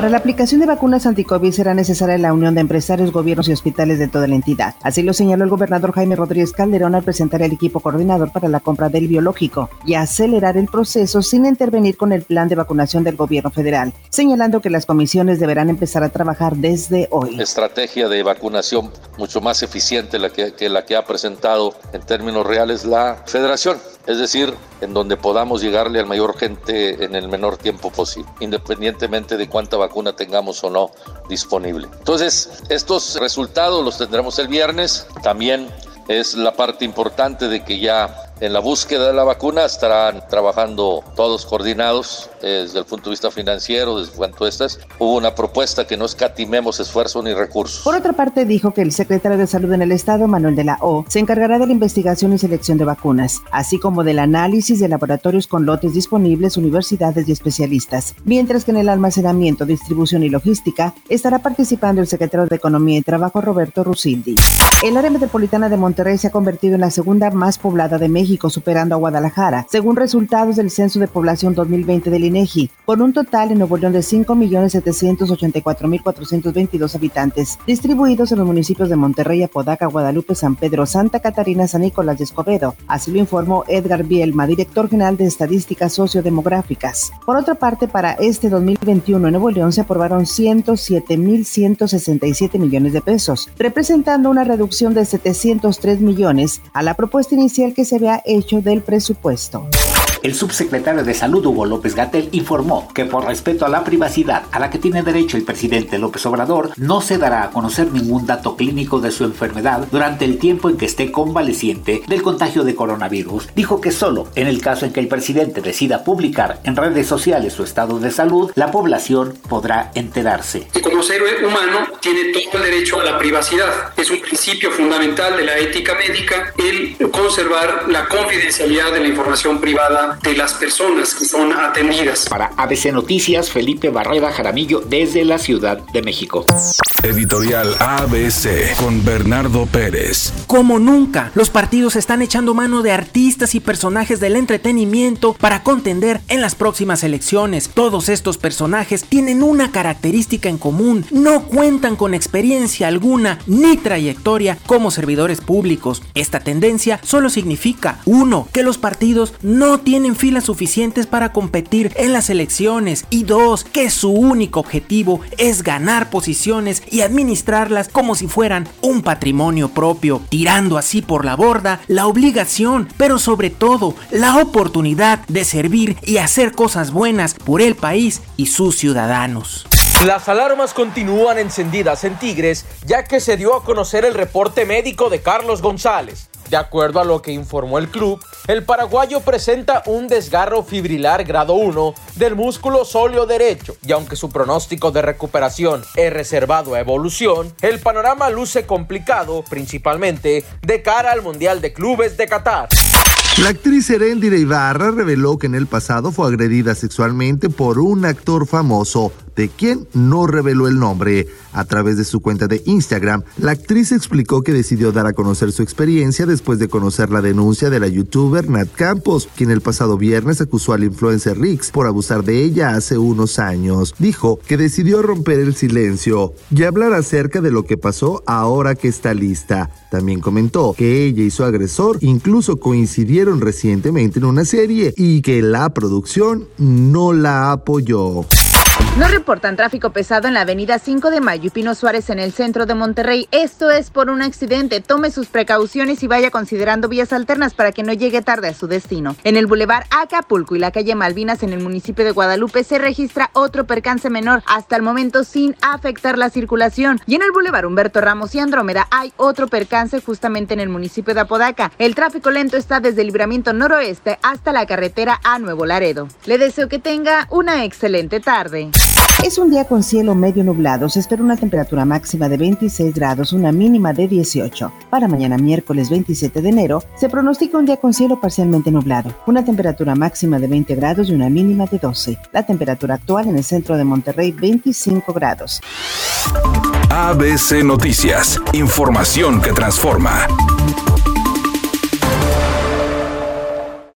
Para la aplicación de vacunas anticovid será necesaria la unión de empresarios, gobiernos y hospitales de toda la entidad. Así lo señaló el gobernador Jaime Rodríguez Calderón al presentar el equipo coordinador para la compra del biológico y acelerar el proceso sin intervenir con el plan de vacunación del gobierno federal, señalando que las comisiones deberán empezar a trabajar desde hoy. Estrategia de vacunación mucho más eficiente la que, que la que ha presentado en términos reales la federación es decir, en donde podamos llegarle al mayor gente en el menor tiempo posible, independientemente de cuánta vacuna tengamos o no disponible. Entonces, estos resultados los tendremos el viernes. También es la parte importante de que ya en la búsqueda de la vacuna estarán trabajando todos coordinados desde el punto de vista financiero, desde cuanto estas. Hubo una propuesta que no escatimemos esfuerzo ni recursos. Por otra parte, dijo que el secretario de Salud en el Estado, Manuel de la O, se encargará de la investigación y selección de vacunas, así como del análisis de laboratorios con lotes disponibles, universidades y especialistas, mientras que en el almacenamiento, distribución y logística estará participando el secretario de Economía y Trabajo, Roberto Rusildi. El área metropolitana de Monterrey se ha convertido en la segunda más poblada de México superando a Guadalajara, según resultados del Censo de Población 2020 del INEGI, con un total en Nuevo León de 5.784.422 habitantes, distribuidos en los municipios de Monterrey, Apodaca, Guadalupe, San Pedro, Santa Catarina, San Nicolás de Escobedo. Así lo informó Edgar Bielma, director general de Estadísticas Sociodemográficas. Por otra parte, para este 2021 en Nuevo León se aprobaron 107.167 millones de pesos, representando una reducción de 703 millones a la propuesta inicial que se había hecho del presupuesto. El subsecretario de Salud Hugo López Gatel informó que por respeto a la privacidad a la que tiene derecho el presidente López Obrador, no se dará a conocer ningún dato clínico de su enfermedad durante el tiempo en que esté convaleciente del contagio de coronavirus. Dijo que solo en el caso en que el presidente decida publicar en redes sociales su estado de salud, la población podrá enterarse. Como ser humano tiene todo el derecho a la privacidad. Es un principio fundamental de la ética médica el conservar la confidencialidad de la información privada de las personas que son atendidas. Para ABC Noticias, Felipe Barreda Jaramillo desde la Ciudad de México. Editorial ABC con Bernardo Pérez. Como nunca, los partidos están echando mano de artistas y personajes del entretenimiento para contender en las próximas elecciones. Todos estos personajes tienen una característica en común, no cuentan con experiencia alguna ni trayectoria como servidores públicos. Esta tendencia solo significa, uno, que los partidos no tienen tienen filas suficientes para competir en las elecciones y dos, que su único objetivo es ganar posiciones y administrarlas como si fueran un patrimonio propio, tirando así por la borda la obligación, pero sobre todo la oportunidad de servir y hacer cosas buenas por el país y sus ciudadanos. Las alarmas continúan encendidas en Tigres ya que se dio a conocer el reporte médico de Carlos González. De acuerdo a lo que informó el club, el paraguayo presenta un desgarro fibrilar grado 1 del músculo sóleo derecho y aunque su pronóstico de recuperación es reservado a evolución, el panorama luce complicado principalmente de cara al Mundial de Clubes de Qatar. La actriz Erendira Ibarra reveló que en el pasado fue agredida sexualmente por un actor famoso, de quien no reveló el nombre. A través de su cuenta de Instagram, la actriz explicó que decidió dar a conocer su experiencia después de conocer la denuncia de la youtuber Nat Campos, quien el pasado viernes acusó al influencer Rix por abusar de ella hace unos años. Dijo que decidió romper el silencio y hablar acerca de lo que pasó ahora que está lista. También comentó que ella y su agresor incluso coincidieron recientemente en una serie y que la producción no la apoyó. No reportan tráfico pesado en la avenida 5 de Mayo y Pino Suárez en el centro de Monterrey. Esto es por un accidente. Tome sus precauciones y vaya considerando vías alternas para que no llegue tarde a su destino. En el bulevar Acapulco y la calle Malvinas en el municipio de Guadalupe se registra otro percance menor, hasta el momento sin afectar la circulación. Y en el bulevar Humberto Ramos y Andrómeda hay otro percance justamente en el municipio de Apodaca. El tráfico lento está desde el libramiento noroeste hasta la carretera a Nuevo Laredo. Le deseo que tenga una excelente tarde. Es un día con cielo medio nublado. Se espera una temperatura máxima de 26 grados, una mínima de 18. Para mañana miércoles 27 de enero se pronostica un día con cielo parcialmente nublado, una temperatura máxima de 20 grados y una mínima de 12. La temperatura actual en el centro de Monterrey 25 grados. ABC Noticias, información que transforma.